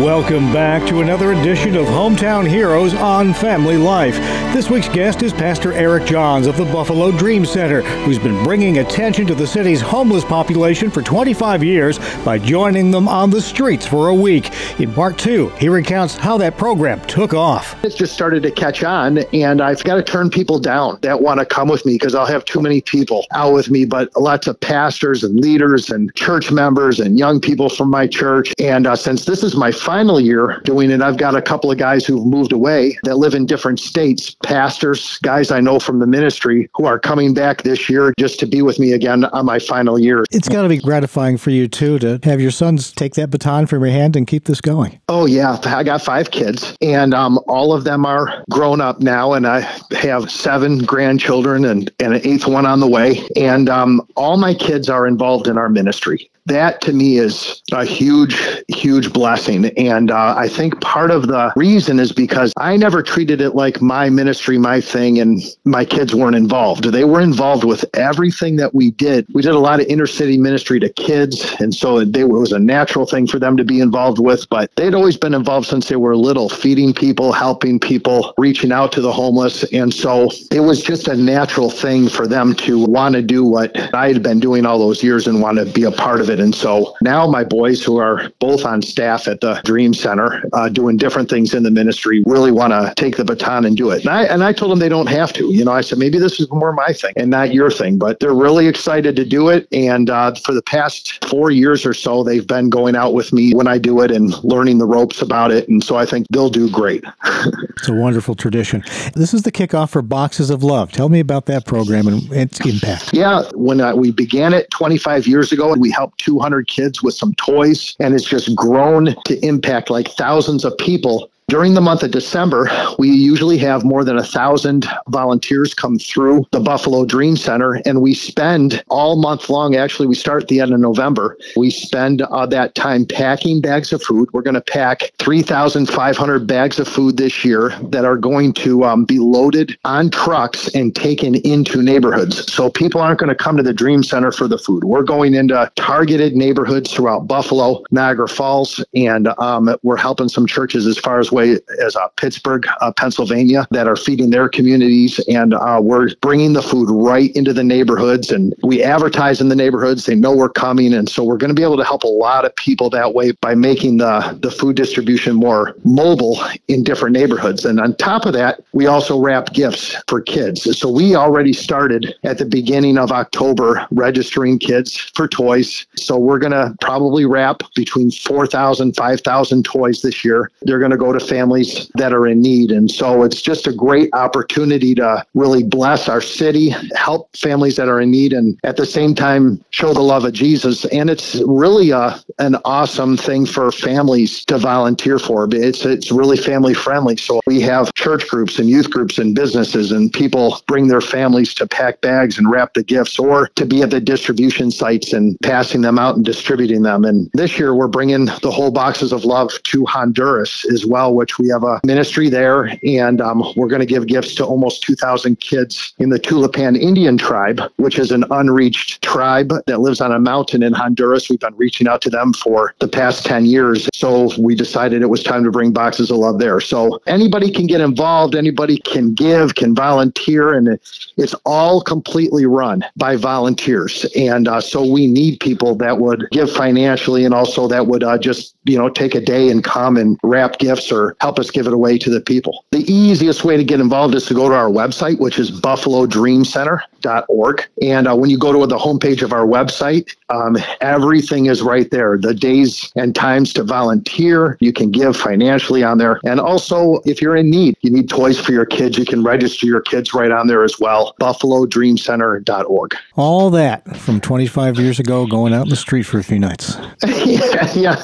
Welcome back to another edition of Hometown Heroes on Family Life. This week's guest is Pastor Eric Johns of the Buffalo Dream Center, who's been bringing attention to the city's homeless population for 25 years by joining them on the streets for a week. In part two, he recounts how that program took off. It's just started to catch on, and I've got to turn people down that want to come with me because I'll have too many people out with me, but lots of pastors and leaders and church members and young people from my church. And uh, since this is my final year doing it, I've got a couple of guys who've moved away that live in different states, pastors, guys I know from the ministry who are coming back this year just to be with me again on my final year. It's got to be gratifying for you, too, to have your sons take that baton from your hand and keep this going. Oh, yeah. I got five kids, and um, all of them are grown up now, and I have seven grandchildren and, and an eighth one on the way. And um, all my kids are involved in our ministry that to me is a huge, huge blessing. And uh, I think part of the reason is because I never treated it like my ministry, my thing, and my kids weren't involved. They were involved with everything that we did. We did a lot of inner city ministry to kids, and so it was a natural thing for them to be involved with. But they'd always been involved since they were little, feeding people, helping people, reaching out to the homeless. And so it was just a natural thing for them to want to do what I had been doing all those years and want to be a part of it And so now my boys, who are both on staff at the Dream Center, uh, doing different things in the ministry, really want to take the baton and do it. And I, and I told them they don't have to. You know, I said, maybe this is more my thing and not your thing, but they're really excited to do it. And uh, for the past four years or so, they've been going out with me when I do it and learning the ropes about it. And so I think they'll do great. it's a wonderful tradition. This is the kickoff for Boxes of Love. Tell me about that program and its impact. Yeah, when uh, we began it 25 years ago, we helped 200 kids with some toys, and it's just grown to impact like thousands of people during the month of December, we usually have more than a thousand volunteers come through the Buffalo Dream Center, and we spend all month long. Actually, we start at the end of November. We spend uh, that time packing bags of food. We're going to pack 3,500 bags of food this year that are going to um, be loaded on trucks and taken into neighborhoods. So people aren't going to come to the Dream Center for the food. We're going into targeted neighborhoods throughout Buffalo, Niagara Falls, and um, we're helping some churches as far as way as uh, Pittsburgh, uh, Pennsylvania, that are feeding their communities. And uh, we're bringing the food right into the neighborhoods and we advertise in the neighborhoods. They know we're coming. And so we're going to be able to help a lot of people that way by making the, the food distribution more mobile in different neighborhoods. And on top of that, we also wrap gifts for kids. So we already started at the beginning of October registering kids for toys. So we're going to probably wrap between 4,000, 5,000 toys this year. They're going to go to families that are in need. And so it's just a great opportunity to really bless our city, help families that are in need, and at the same time show the love of Jesus. And it's really a, an awesome thing for families to volunteer for. It's, it's really family friendly. So we have church groups and youth groups and businesses, and people bring their families to pack bags and wrap the gifts or to be at the distribution sites and passing them out and distributing them. And this year we're bringing the whole boxes of love to Honduras as well which we have a ministry there, and um, we're going to give gifts to almost 2,000 kids in the Tolupan Indian tribe, which is an unreached tribe that lives on a mountain in Honduras. We've been reaching out to them for the past 10 years. So we decided it was time to bring boxes of love there. So anybody can get involved, anybody can give, can volunteer, and it's all completely run by volunteers. And uh, so we need people that would give financially and also that would uh, just, you know, take a day and come and wrap gifts or help us give it away to the people. The easiest way to get involved is to go to our website, which is buffalodreamcenter.org. And uh, when you go to the homepage of our website, um, everything is right there. The days and times to volunteer, you can give financially on there. And also, if you're in need, you need toys for your kids, you can register your kids right on there as well. BuffaloDreamCenter.org. All that from 25 years ago, going out in the street for a few nights. yeah, yeah.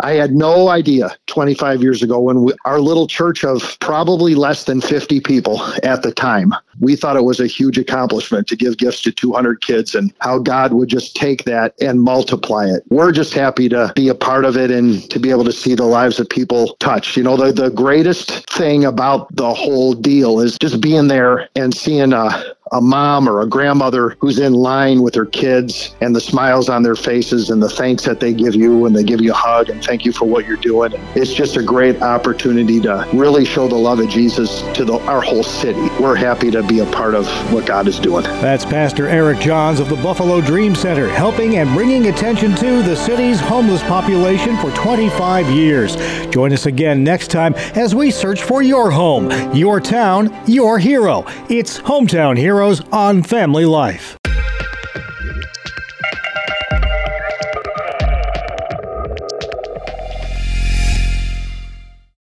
I had no idea 25 years ago ago when we, our little church of probably less than 50 people at the time, we thought it was a huge accomplishment to give gifts to 200 kids and how God would just take that and multiply it. We're just happy to be a part of it and to be able to see the lives of people touched. You know, the, the greatest thing about the whole deal is just being there and seeing a, a mom or a grandmother who's in line with her kids and the smiles on their faces and the thanks that they give you and they give you a hug and thank you for what you're doing. It's just a great opportunity to really show the love of Jesus to the, our whole city. We're happy to be a part of what God is doing. That's Pastor Eric Johns of the Buffalo Dream Center, helping and bringing attention to the city's homeless population for 25 years. Join us again next time as we search for your home, your town, your hero. It's Hometown On Family Life.